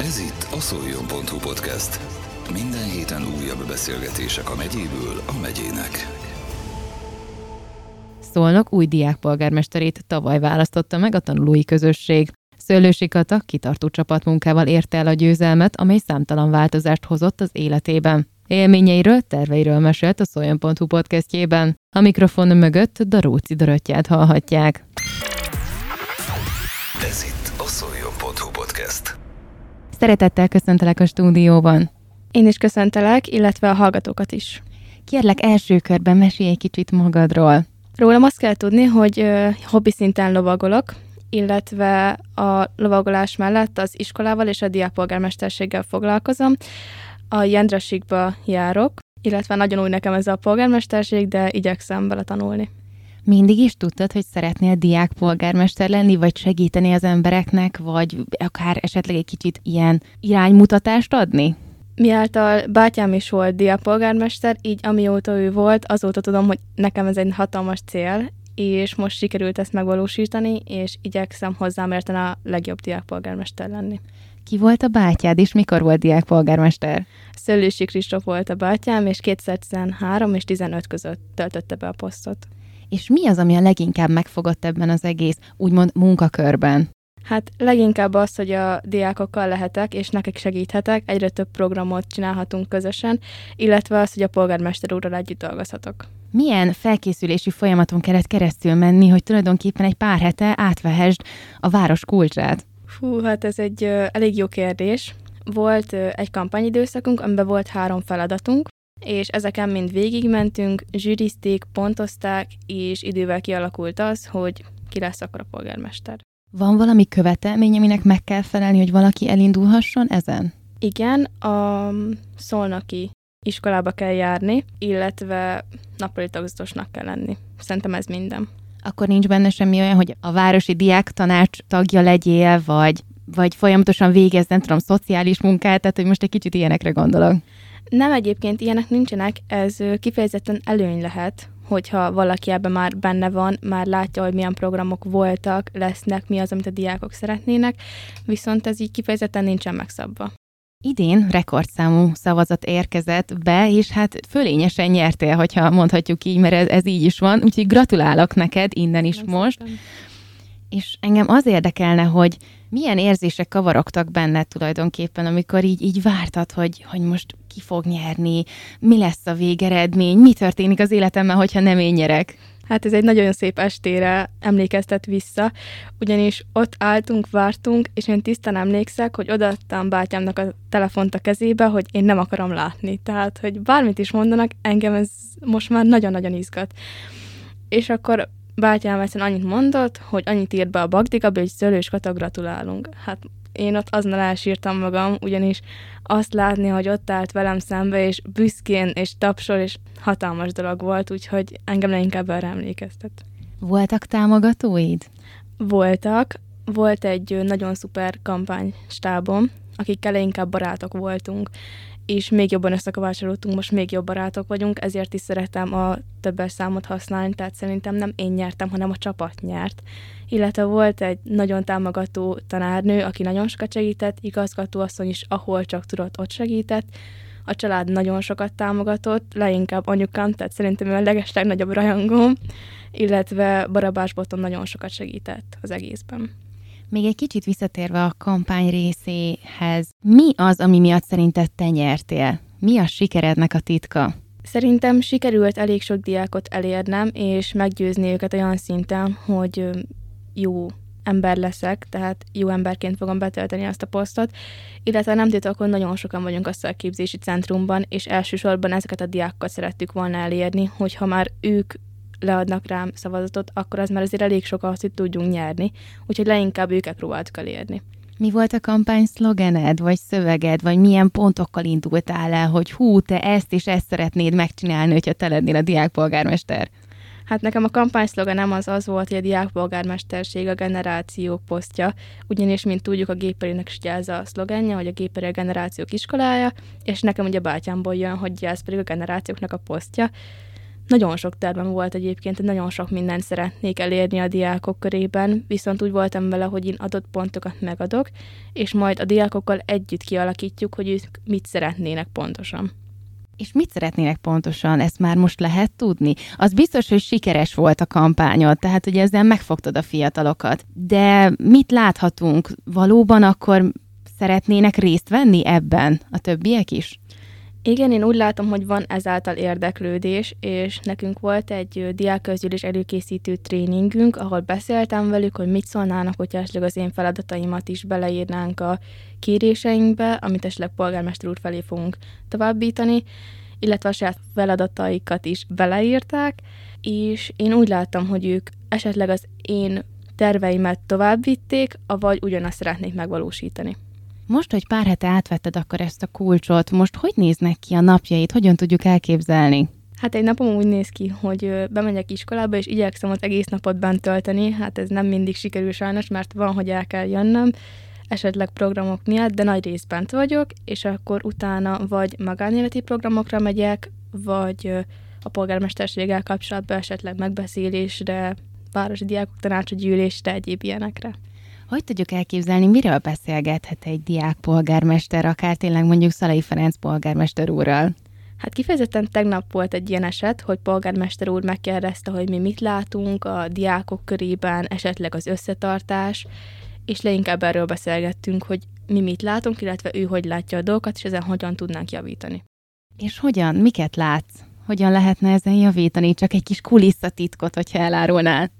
Ez itt a szoljon.hu podcast. Minden héten újabb beszélgetések a megyéből a megyének. Szolnok új diákpolgármesterét tavaly választotta meg a tanulói közösség. Szőlősi Kata kitartó csapatmunkával érte el a győzelmet, amely számtalan változást hozott az életében. Élményeiről, terveiről mesélt a Szoljon.hu podcastjében. A mikrofon mögött Daróci Dorottyát hallhatják. Ez itt a szoljon.hu podcast. Szeretettel köszöntelek a stúdióban. Én is köszöntelek, illetve a hallgatókat is. Kérlek első körben mesélj egy kicsit magadról. Rólam azt kell tudni, hogy ö, hobbi szinten lovagolok, illetve a lovagolás mellett az iskolával és a diákpolgármesterséggel foglalkozom. A Jendrasikba járok, illetve nagyon új nekem ez a polgármesterség, de igyekszem vele tanulni. Mindig is tudtad, hogy szeretnél diákpolgármester lenni, vagy segíteni az embereknek, vagy akár esetleg egy kicsit ilyen iránymutatást adni? Miáltal bátyám is volt diákpolgármester, így amióta ő volt, azóta tudom, hogy nekem ez egy hatalmas cél, és most sikerült ezt megvalósítani, és igyekszem hozzám érten a legjobb diákpolgármester lenni. Ki volt a bátyád, és mikor volt diákpolgármester? Szőlősi Kristóf volt a bátyám, és 2013 és 15 között töltötte be a posztot. És mi az, ami a leginkább megfogott ebben az egész, úgymond munkakörben? Hát leginkább az, hogy a diákokkal lehetek, és nekik segíthetek, egyre több programot csinálhatunk közösen, illetve az, hogy a polgármester úrral együtt dolgozhatok. Milyen felkészülési folyamaton kellett keresztül menni, hogy tulajdonképpen egy pár hete átvehesd a város kulcsát? Hú, hát ez egy ö, elég jó kérdés. Volt ö, egy kampányidőszakunk, amiben volt három feladatunk, és ezeken mind végigmentünk, zsűrizték, pontozták, és idővel kialakult az, hogy ki lesz akkor a polgármester. Van valami követelmény, aminek meg kell felelni, hogy valaki elindulhasson ezen? Igen, a szolnoki iskolába kell járni, illetve nappali tagozatosnak kell lenni. Szerintem ez minden. Akkor nincs benne semmi olyan, hogy a városi diák tanács tagja legyél, vagy, vagy folyamatosan végez, nem tudom, szociális munkát, tehát hogy most egy kicsit ilyenekre gondolok. Nem egyébként ilyenek nincsenek, ez kifejezetten előny lehet, hogyha valaki ebben már benne van, már látja, hogy milyen programok voltak, lesznek, mi az, amit a diákok szeretnének, viszont ez így kifejezetten nincsen megszabva. Idén rekordszámú szavazat érkezett be, és hát fölényesen nyertél, hogyha mondhatjuk így, mert ez, ez így is van. Úgyhogy gratulálok neked innen is Köszönöm most. szépen. És engem az érdekelne, hogy milyen érzések kavarogtak benned tulajdonképpen, amikor így, így vártad, hogy, hogy most ki fog nyerni, mi lesz a végeredmény, mi történik az életemben, hogyha nem én nyerek. Hát ez egy nagyon szép estére emlékeztet vissza, ugyanis ott álltunk, vártunk, és én tisztán emlékszek, hogy odaadtam bátyámnak a telefont a kezébe, hogy én nem akarom látni. Tehát, hogy bármit is mondanak, engem ez most már nagyon-nagyon izgat. És akkor bátyám egyszerűen annyit mondott, hogy annyit írt be a bakdigabe, hogy Kata, gratulálunk. Hát én ott azonnal elsírtam magam, ugyanis azt látni, hogy ott állt velem szembe, és büszkén, és tapsol, és hatalmas dolog volt, úgyhogy engem leginkább erre emlékeztet. Voltak támogatóid? Voltak, volt egy nagyon szuper kampánystábom, akikkel inkább barátok voltunk, és még jobban összekovácsolódtunk, most még jobb barátok vagyunk, ezért is szeretem a többes számot használni, tehát szerintem nem én nyertem, hanem a csapat nyert. Illetve volt egy nagyon támogató tanárnő, aki nagyon sokat segített, igazgatóasszony is, ahol csak tudott, ott segített. A család nagyon sokat támogatott, leginkább anyukám, tehát szerintem ő a leges legnagyobb rajongóm, illetve Barabás Boton nagyon sokat segített az egészben. Még egy kicsit visszatérve a kampány részéhez, mi az, ami miatt szerinted te nyertél? Mi a sikerednek a titka? Szerintem sikerült elég sok diákot elérnem, és meggyőzni őket olyan szinten, hogy jó ember leszek, tehát jó emberként fogom betölteni azt a posztot, illetve nem titok, hogy nagyon sokan vagyunk a szakképzési centrumban, és elsősorban ezeket a diákokat szerettük volna elérni, hogyha már ők leadnak rám szavazatot, akkor az már azért elég sok ahhoz, hogy tudjunk nyerni, úgyhogy leginkább őket próbáltuk elérni. Mi volt a kampány szlogened, vagy szöveged, vagy milyen pontokkal indultál el, hogy hú, te ezt és ezt szeretnéd megcsinálni, hogyha te lennél a diákpolgármester? Hát nekem a kampányszloganem az az volt, hogy a diákpolgármesterség a generációk posztja, ugyanis, mint tudjuk, a géperének is ez a szlogenje, hogy a géperi a generációk iskolája, és nekem ugye bátyámból jön, hogy ez pedig a generációknak a posztja. Nagyon sok tervem volt egyébként, nagyon sok mindent szeretnék elérni a diákok körében, viszont úgy voltam vele, hogy én adott pontokat megadok, és majd a diákokkal együtt kialakítjuk, hogy ők mit szeretnének pontosan. És mit szeretnének pontosan? Ezt már most lehet tudni? Az biztos, hogy sikeres volt a kampányod, tehát hogy ezzel megfogtad a fiatalokat. De mit láthatunk? Valóban akkor szeretnének részt venni ebben a többiek is? Igen, én úgy látom, hogy van ezáltal érdeklődés, és nekünk volt egy diákközgyűlés előkészítő tréningünk, ahol beszéltem velük, hogy mit szólnának, hogy esetleg az én feladataimat is beleírnánk a kéréseinkbe, amit esetleg polgármester úr felé fogunk továbbítani, illetve a saját feladataikat is beleírták, és én úgy láttam, hogy ők esetleg az én terveimet továbbvitték, avagy ugyanazt szeretnék megvalósítani. Most, hogy pár hete átvetted akkor ezt a kulcsot, most hogy néznek ki a napjait, hogyan tudjuk elképzelni? Hát egy napom úgy néz ki, hogy bemegyek iskolába, és igyekszem az egész napot bent tölteni. Hát ez nem mindig sikerül sajnos, mert van, hogy el kell jönnöm, esetleg programok miatt, de nagy részben vagyok, és akkor utána vagy magánéleti programokra megyek, vagy a polgármesterséggel kapcsolatban esetleg megbeszélésre, városi diákok tanácsú gyűlésre, egyéb ilyenekre. Hogy tudjuk elképzelni, miről beszélgethet egy diák polgármester, akár tényleg mondjuk Szalai Ferenc polgármester úrral? Hát kifejezetten tegnap volt egy ilyen eset, hogy polgármester úr megkérdezte, hogy mi mit látunk a diákok körében, esetleg az összetartás, és leginkább erről beszélgettünk, hogy mi mit látunk, illetve ő hogy látja a dolgokat, és ezen hogyan tudnánk javítani. És hogyan? Miket látsz? Hogyan lehetne ezen javítani? Csak egy kis kulisszatitkot, hogyha elárulnál.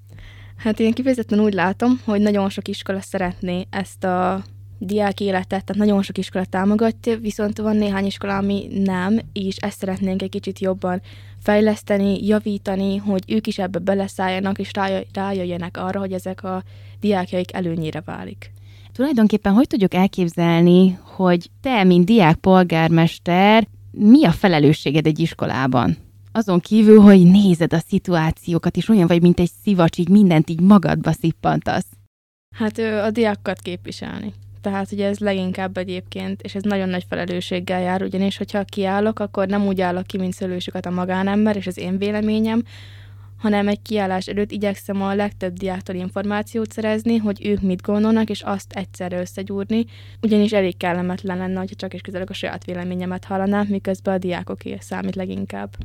Hát én kifejezetten úgy látom, hogy nagyon sok iskola szeretné ezt a diák életet, tehát nagyon sok iskola támogatja, viszont van néhány iskola, ami nem, és ezt szeretnénk egy kicsit jobban fejleszteni, javítani, hogy ők is ebbe beleszálljanak, és rájöjjenek arra, hogy ezek a diákjaik előnyére válik. Tulajdonképpen hogy tudjuk elképzelni, hogy te, mint diák polgármester, mi a felelősséged egy iskolában? Azon kívül, hogy nézed a szituációkat, és olyan vagy, mint egy szivacs, így mindent így magadba szippantasz. Hát a diákat képviselni. Tehát ugye ez leginkább egyébként, és ez nagyon nagy felelősséggel jár, ugyanis hogyha kiállok, akkor nem úgy állok ki, mint szülősöket a magánember, és az én véleményem, hanem egy kiállás előtt igyekszem a legtöbb diáktól információt szerezni, hogy ők mit gondolnak, és azt egyszerre összegyúrni, ugyanis elég kellemetlen lenne, hogyha csak és közelek a saját véleményemet hallanám, miközben a diákoké számít leginkább.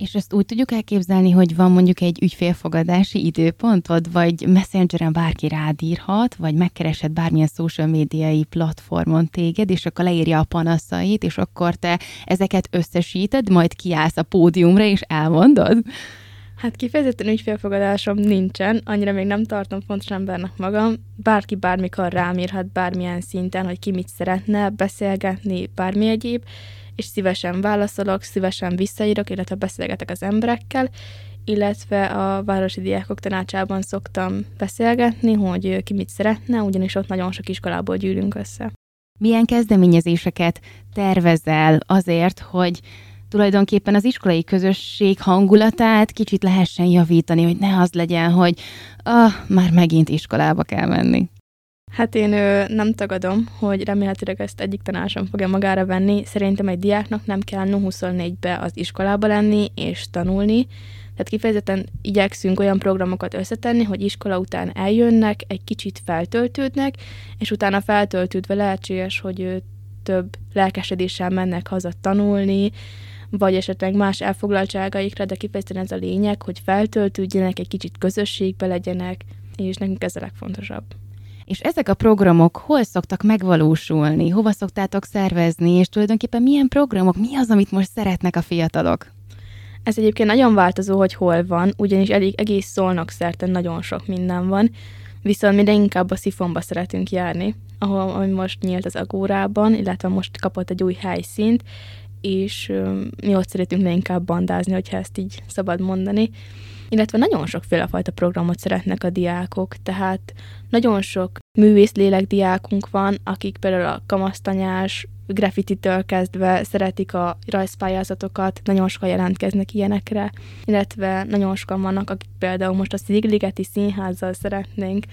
És ezt úgy tudjuk elképzelni, hogy van mondjuk egy ügyfélfogadási időpontod, vagy messengeren bárki rád írhat, vagy megkeresed bármilyen social médiai platformon téged, és akkor leírja a panaszait, és akkor te ezeket összesíted, majd kiállsz a pódiumra, és elmondod? Hát kifejezetten ügyfélfogadásom nincsen, annyira még nem tartom fontos embernek magam. Bárki bármikor rám írhat bármilyen szinten, hogy ki mit szeretne, beszélgetni, bármi egyéb, és szívesen válaszolok, szívesen visszaírok, illetve beszélgetek az emberekkel, illetve a Városi Diákok Tanácsában szoktam beszélgetni, hogy ki mit szeretne, ugyanis ott nagyon sok iskolából gyűlünk össze. Milyen kezdeményezéseket tervezel azért, hogy tulajdonképpen az iskolai közösség hangulatát kicsit lehessen javítani, hogy ne az legyen, hogy ah, már megint iskolába kell menni. Hát én ö, nem tagadom, hogy remélhetőleg ezt egyik tanárom fogja magára venni. Szerintem egy diáknak nem kell 24-be az iskolába lenni és tanulni. Tehát kifejezetten igyekszünk olyan programokat összetenni, hogy iskola után eljönnek, egy kicsit feltöltődnek, és utána feltöltődve lehetséges, hogy több lelkesedéssel mennek haza tanulni, vagy esetleg más elfoglaltságaikra, de kifejezetten ez a lényeg, hogy feltöltődjenek, egy kicsit közösségbe legyenek, és nekünk ez a legfontosabb. És ezek a programok hol szoktak megvalósulni, hova szoktátok szervezni, és tulajdonképpen milyen programok, mi az, amit most szeretnek a fiatalok? Ez egyébként nagyon változó, hogy hol van, ugyanis elég egész szólnak szerte nagyon sok minden van, viszont mi inkább a szifonba szeretünk járni, ahol ami most nyílt az Agórában, illetve most kapott egy új helyszínt, és mi ott szeretünk leginkább bandázni, hogyha ezt így szabad mondani. Illetve nagyon sokféle fajta programot szeretnek a diákok, tehát nagyon sok művészlélek diákunk van, akik például a kamasztanyás, graffiti-től kezdve szeretik a rajzpályázatokat, nagyon sokan jelentkeznek ilyenekre, illetve nagyon sokan vannak, akik például most a Szigligeti Színházzal szeretnénk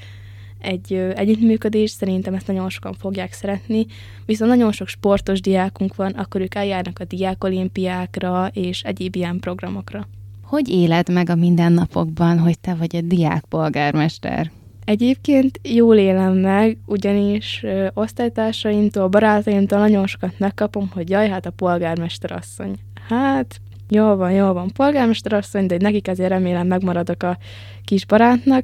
egy együttműködés, szerintem ezt nagyon sokan fogják szeretni, viszont nagyon sok sportos diákunk van, akkor ők eljárnak a diákolimpiákra és egyéb ilyen programokra. Hogy éled meg a mindennapokban, hogy te vagy egy diákpolgármester? Egyébként jól élem meg, ugyanis ö, osztálytársaimtól, barátaimtól nagyon sokat megkapom, hogy jaj, hát a polgármester asszony. Hát, jól van, jól van, polgármester asszony, de nekik azért remélem megmaradok a kis barátnak,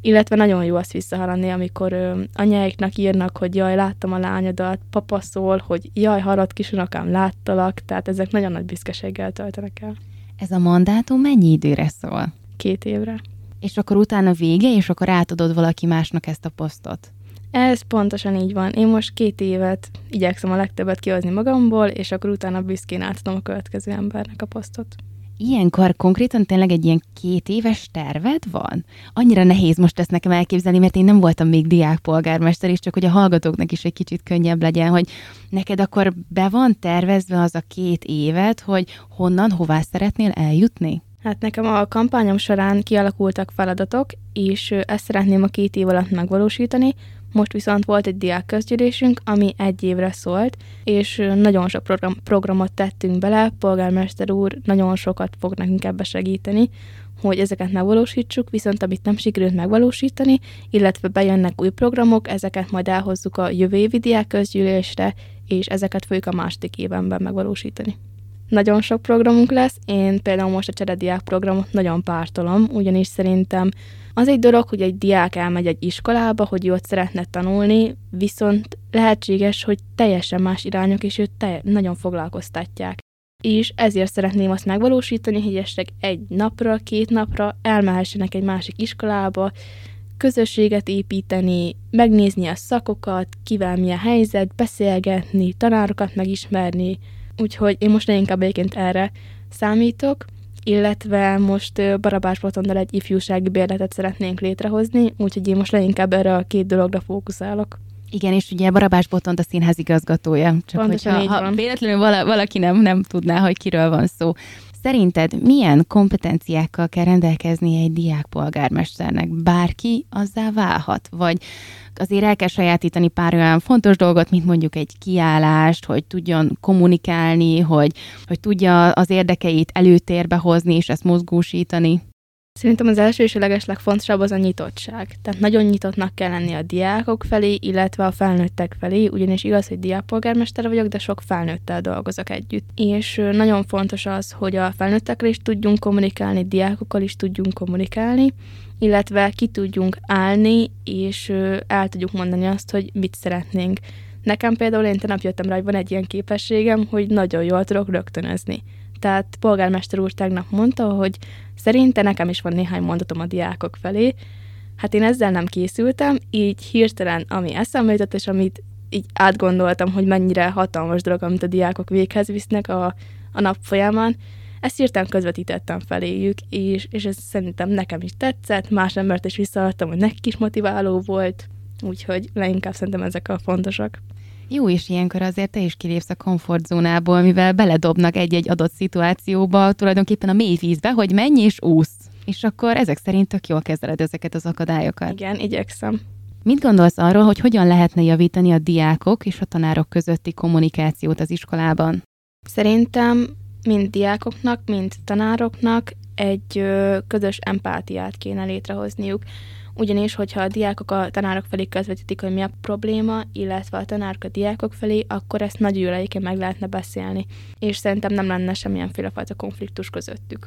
illetve nagyon jó azt visszahallani, amikor ö, anyáiknak írnak, hogy jaj, láttam a lányodat, papa szól, hogy jaj, halott kisunokám, láttalak, tehát ezek nagyon nagy büszkeséggel töltenek el. Ez a mandátum mennyi időre szól? Két évre. És akkor utána vége, és akkor átadod valaki másnak ezt a posztot. Ez pontosan így van. Én most két évet igyekszem a legtöbbet kihozni magamból, és akkor utána büszkén átadom a következő embernek a posztot. Ilyenkor konkrétan tényleg egy ilyen két éves terved van? Annyira nehéz most ezt nekem elképzelni, mert én nem voltam még diákpolgármester, és csak hogy a hallgatóknak is egy kicsit könnyebb legyen, hogy neked akkor be van tervezve az a két évet, hogy honnan, hová szeretnél eljutni? Hát nekem a kampányom során kialakultak feladatok, és ezt szeretném a két év alatt megvalósítani. Most viszont volt egy diák közgyűlésünk, ami egy évre szólt, és nagyon sok program, programot tettünk bele, polgármester úr nagyon sokat fog nekünk ebbe segíteni, hogy ezeket megvalósítsuk, viszont amit nem sikerült megvalósítani, illetve bejönnek új programok, ezeket majd elhozzuk a jövő évi diák közgyűlésre, és ezeket fogjuk a második évenben megvalósítani. Nagyon sok programunk lesz, én például most a cserediák programot nagyon pártolom, ugyanis szerintem az egy dolog, hogy egy diák elmegy egy iskolába, hogy ott szeretne tanulni, viszont lehetséges, hogy teljesen más irányok, és őt te- nagyon foglalkoztatják. És ezért szeretném azt megvalósítani, hogy esetleg egy napra, két napra elmehessenek egy másik iskolába, közösséget építeni, megnézni a szakokat, kivel mi a helyzet, beszélgetni, tanárokat megismerni, Úgyhogy én most leginkább egyébként erre számítok, illetve most Barabás Botondal egy ifjúsági bérletet szeretnénk létrehozni, úgyhogy én most leginkább erre a két dologra fókuszálok. Igen, és ugye Barabás Botont a színház igazgatója. Csak Pontosan hogyha, ha véletlenül vala, valaki nem, nem tudná, hogy kiről van szó. Szerinted milyen kompetenciákkal kell rendelkezni egy diákpolgármesternek? Bárki azzá válhat? Vagy azért el kell sajátítani pár olyan fontos dolgot, mint mondjuk egy kiállást, hogy tudjon kommunikálni, hogy, hogy tudja az érdekeit előtérbe hozni, és ezt mozgósítani? Szerintem az első és a legeslegfontosabb az a nyitottság. Tehát nagyon nyitottnak kell lenni a diákok felé, illetve a felnőttek felé, ugyanis igaz, hogy diákpolgármester vagyok, de sok felnőttel dolgozok együtt. És nagyon fontos az, hogy a felnőttekkel is tudjunk kommunikálni, diákokkal is tudjunk kommunikálni, illetve ki tudjunk állni, és el tudjuk mondani azt, hogy mit szeretnénk. Nekem például én tegnap jöttem rá, hogy van egy ilyen képességem, hogy nagyon jól tudok rögtönözni. Tehát polgármester úr tegnap mondta, hogy szerinte nekem is van néhány mondatom a diákok felé. Hát én ezzel nem készültem, így hirtelen, ami eszembe jutott, és amit így átgondoltam, hogy mennyire hatalmas dolog, amit a diákok véghez visznek a, a nap folyamán, ezt hirtelen közvetítettem feléjük, és, és ez szerintem nekem is tetszett, más embert is visszaadtam, hogy nekik is motiváló volt, úgyhogy leginkább szerintem ezek a fontosak. Jó, és ilyenkor azért te is kilépsz a komfortzónából, mivel beledobnak egy-egy adott szituációba, tulajdonképpen a mély vízbe, hogy menj és úsz. És akkor ezek szerint tök jól kezeled ezeket az akadályokat. Igen, igyekszem. Mit gondolsz arról, hogy hogyan lehetne javítani a diákok és a tanárok közötti kommunikációt az iskolában? Szerintem mind diákoknak, mind tanároknak egy közös empátiát kéne létrehozniuk. Ugyanis, hogyha a diákok a tanárok felé közvetítik, hogy mi a probléma, illetve a tanárok a diákok felé, akkor ezt nagy üleiken meg lehetne beszélni. És szerintem nem lenne semmilyenféle fajta konfliktus közöttük.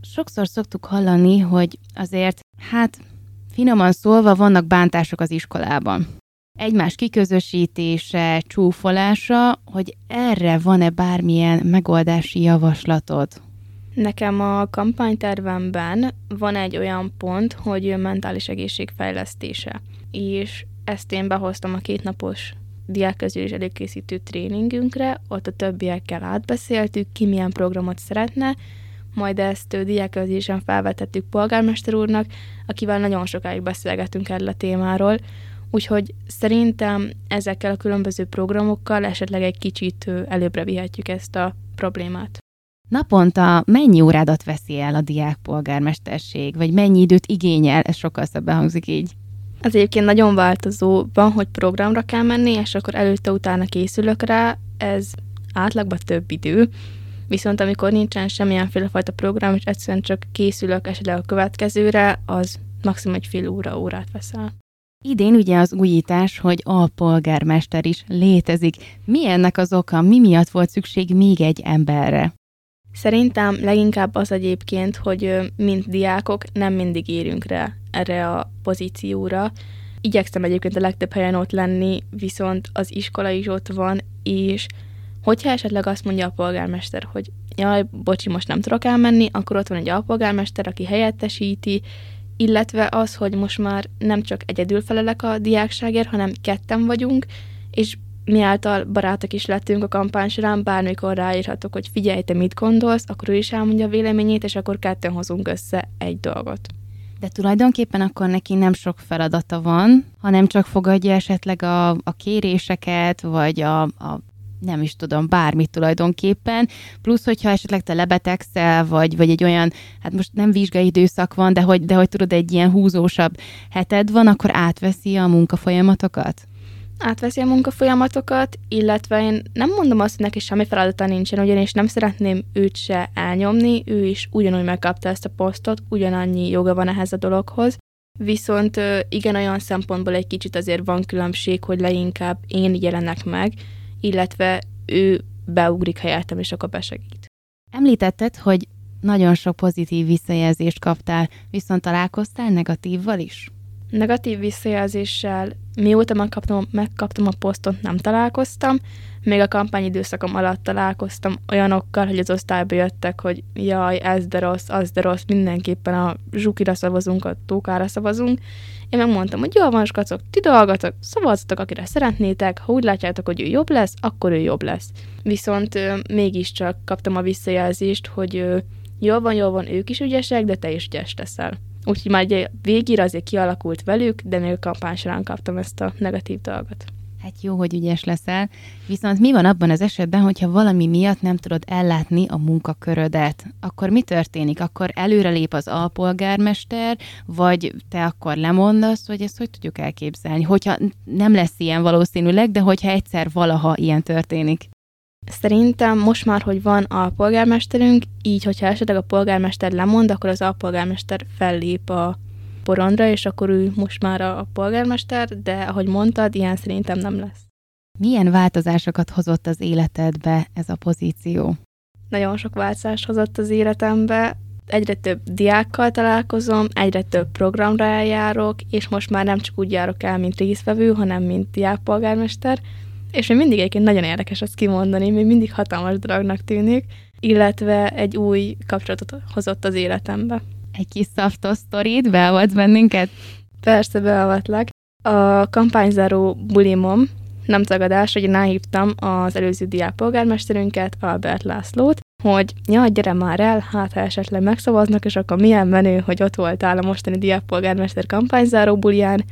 Sokszor szoktuk hallani, hogy azért, hát finoman szólva vannak bántások az iskolában. Egymás kiközösítése, csúfolása, hogy erre van-e bármilyen megoldási javaslatod? Nekem a kampánytervemben van egy olyan pont, hogy mentális egészség fejlesztése. És ezt én behoztam a kétnapos diákközülés előkészítő tréningünkre, ott a többiekkel átbeszéltük, ki milyen programot szeretne, majd ezt ö, diákközülésen felvetettük polgármester úrnak, akivel nagyon sokáig beszélgettünk erről a témáról, úgyhogy szerintem ezekkel a különböző programokkal esetleg egy kicsit előbbre vihetjük ezt a problémát. Naponta mennyi órádat veszi el a diákpolgármesterség, vagy mennyi időt igényel? Ez sokkal szebben hangzik így. Az egyébként nagyon változó, van, hogy programra kell menni, és akkor előtte-utána készülök rá, ez átlagban több idő. Viszont amikor nincsen semmilyenféle fajta program, és egyszerűen csak készülök esetleg a következőre, az maximum egy fél óra, órát veszel. Idén ugye az újítás, hogy a polgármester is létezik. Mi ennek az oka? Mi miatt volt szükség még egy emberre? Szerintem leginkább az egyébként, hogy mint diákok nem mindig érünk rá erre a pozícióra. Igyekszem egyébként a legtöbb helyen ott lenni, viszont az iskola is ott van, és hogyha esetleg azt mondja a polgármester, hogy jaj, bocsi, most nem tudok elmenni, akkor ott van egy alpolgármester, aki helyettesíti, illetve az, hogy most már nem csak egyedül felelek a diákságért, hanem ketten vagyunk, és mi által barátok is lettünk a kampány során, bármikor ráírhatok, hogy figyelj, te mit gondolsz, akkor ő is elmondja a véleményét, és akkor ketten hozunk össze egy dolgot. De tulajdonképpen akkor neki nem sok feladata van, hanem csak fogadja esetleg a, a kéréseket, vagy a, a nem is tudom, bármit tulajdonképpen, plusz, hogyha esetleg te lebetegszel, vagy, vagy egy olyan, hát most nem vizsgai időszak van, de hogy, de hogy tudod, egy ilyen húzósabb heted van, akkor átveszi a munkafolyamatokat? Átveszi a munkafolyamatokat, illetve én nem mondom azt, hogy neki semmi feladata nincsen, ugyanis nem szeretném őt se elnyomni, ő is ugyanúgy megkapta ezt a posztot, ugyanannyi joga van ehhez a dologhoz, viszont igen, olyan szempontból egy kicsit azért van különbség, hogy leginkább én jelenek meg, illetve ő beugrik helyettem, és akkor besegít. Említetted, hogy nagyon sok pozitív visszajelzést kaptál, viszont találkoztál negatívval is? Negatív visszajelzéssel mióta megkaptam, megkaptam a posztot, nem találkoztam. Még a kampányidőszakom alatt találkoztam olyanokkal, hogy az osztályba jöttek, hogy jaj, ez de rossz, az de rossz, mindenképpen a zsukira szavazunk, a tókára szavazunk. Én megmondtam, hogy jól van, skacok, ti dolgatok, szavazzatok, akire szeretnétek, ha úgy látjátok, hogy ő jobb lesz, akkor ő jobb lesz. Viszont ö, mégiscsak kaptam a visszajelzést, hogy ö, jól van, jól van, ők is ügyesek, de te is ügyes leszel. Úgyhogy már egy végére azért kialakult velük, de még a kampány során kaptam ezt a negatív dolgot. Hát jó, hogy ügyes leszel. Viszont mi van abban az esetben, hogyha valami miatt nem tudod ellátni a munkakörödet? Akkor mi történik? Akkor előrelép az alpolgármester, vagy te akkor lemondasz, vagy ezt hogy tudjuk elképzelni? Hogyha nem lesz ilyen valószínűleg, de hogyha egyszer valaha ilyen történik. Szerintem most már, hogy van a polgármesterünk, így, hogyha esetleg a polgármester lemond, akkor az alpolgármester fellép a porondra, és akkor ő most már a polgármester, de ahogy mondtad, ilyen szerintem nem lesz. Milyen változásokat hozott az életedbe ez a pozíció? Nagyon sok változást hozott az életembe. Egyre több diákkal találkozom, egyre több programra eljárok, és most már nem csak úgy járok el, mint résztvevő, hanem mint diákpolgármester, és még mindig egyébként nagyon érdekes azt kimondani, még mindig hatalmas dolognak tűnik, illetve egy új kapcsolatot hozott az életembe. Egy kis szaftos sztorit, beavatsz bennünket? Persze, beavatlak. A kampányzáró bulimom, nem tagadás, hogy én elhívtam az előző diákpolgármesterünket, Albert Lászlót, hogy ja, gyere már el, hát ha esetleg megszavaznak, és akkor milyen menő, hogy ott voltál a mostani diákpolgármester kampányzáró bulján,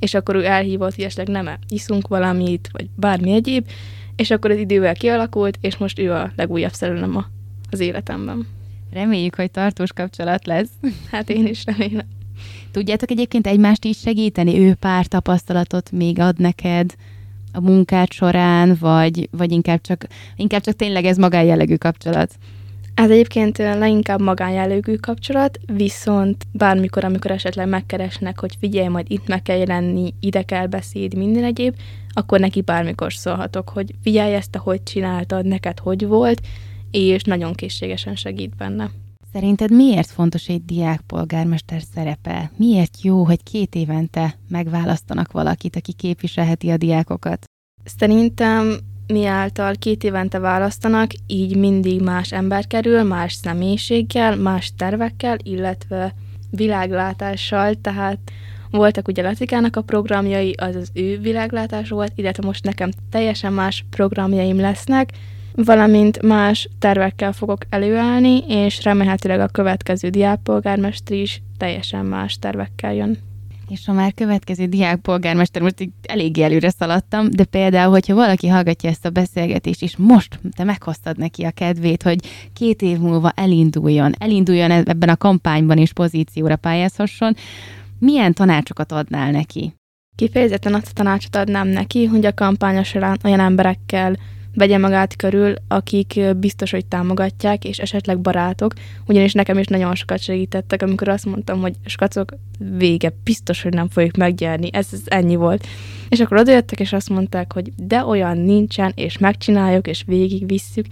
és akkor ő elhívott, hogy esetleg nem iszunk valamit, vagy bármi egyéb, és akkor az idővel kialakult, és most ő a legújabb szerelem a, az életemben. Reméljük, hogy tartós kapcsolat lesz. Hát én is remélem. Tudjátok egyébként egymást is segíteni? Ő pár tapasztalatot még ad neked a munkád során, vagy, vagy inkább, csak, inkább csak tényleg ez magánjellegű kapcsolat? Ez egyébként leginkább magánjellegű kapcsolat, viszont bármikor, amikor esetleg megkeresnek, hogy figyelj, majd itt meg kell jelenni, ide kell beszéd, minden egyéb, akkor neki bármikor szólhatok, hogy figyelj ezt, ahogy csináltad, neked hogy volt, és nagyon készségesen segít benne. Szerinted miért fontos egy diákpolgármester szerepe? Miért jó, hogy két évente megválasztanak valakit, aki képviselheti a diákokat? Szerintem mi által két évente választanak, így mindig más ember kerül, más személyiséggel, más tervekkel, illetve világlátással, tehát voltak ugye Latikának a programjai, az az ő világlátás volt, illetve most nekem teljesen más programjaim lesznek, valamint más tervekkel fogok előállni, és remélhetőleg a következő diákpolgármester is teljesen más tervekkel jön. És ha már következő diákpolgármester, most így eléggé előre szaladtam, de például, hogyha valaki hallgatja ezt a beszélgetést, és most te meghoztad neki a kedvét, hogy két év múlva elinduljon, elinduljon ebben a kampányban és pozícióra pályázhasson, milyen tanácsokat adnál neki? Kifejezetten azt a tanácsot adnám neki, hogy a kampánya során olyan emberekkel vegye magát körül, akik biztos, hogy támogatják, és esetleg barátok, ugyanis nekem is nagyon sokat segítettek, amikor azt mondtam, hogy skacok, vége, biztos, hogy nem fogjuk meggyerni, ez, ez ennyi volt. És akkor odajöttek, és azt mondták, hogy de olyan nincsen, és megcsináljuk, és végigvisszük,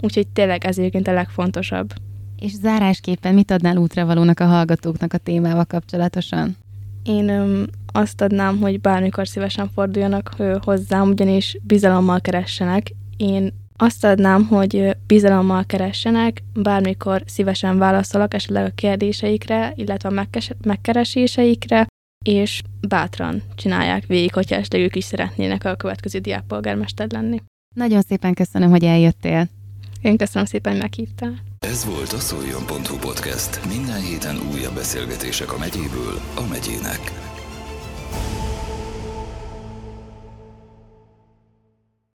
úgyhogy tényleg ez egyébként a legfontosabb. És zárásképpen mit adnál útravalónak a hallgatóknak a témával kapcsolatosan? Én öm, azt adnám, hogy bármikor szívesen forduljanak hozzám, ugyanis bizalommal keressenek. Én azt adnám, hogy bizalommal keressenek, bármikor szívesen válaszolok esetleg a kérdéseikre, illetve a megkes- megkereséseikre, és bátran csinálják végig, hogyha esetleg ők is szeretnének a következő diákpolgármester lenni. Nagyon szépen köszönöm, hogy eljöttél. Én köszönöm szépen, hogy meghívtál. Ez volt a szoljon.hu podcast. Minden héten újabb beszélgetések a megyéből a megyének.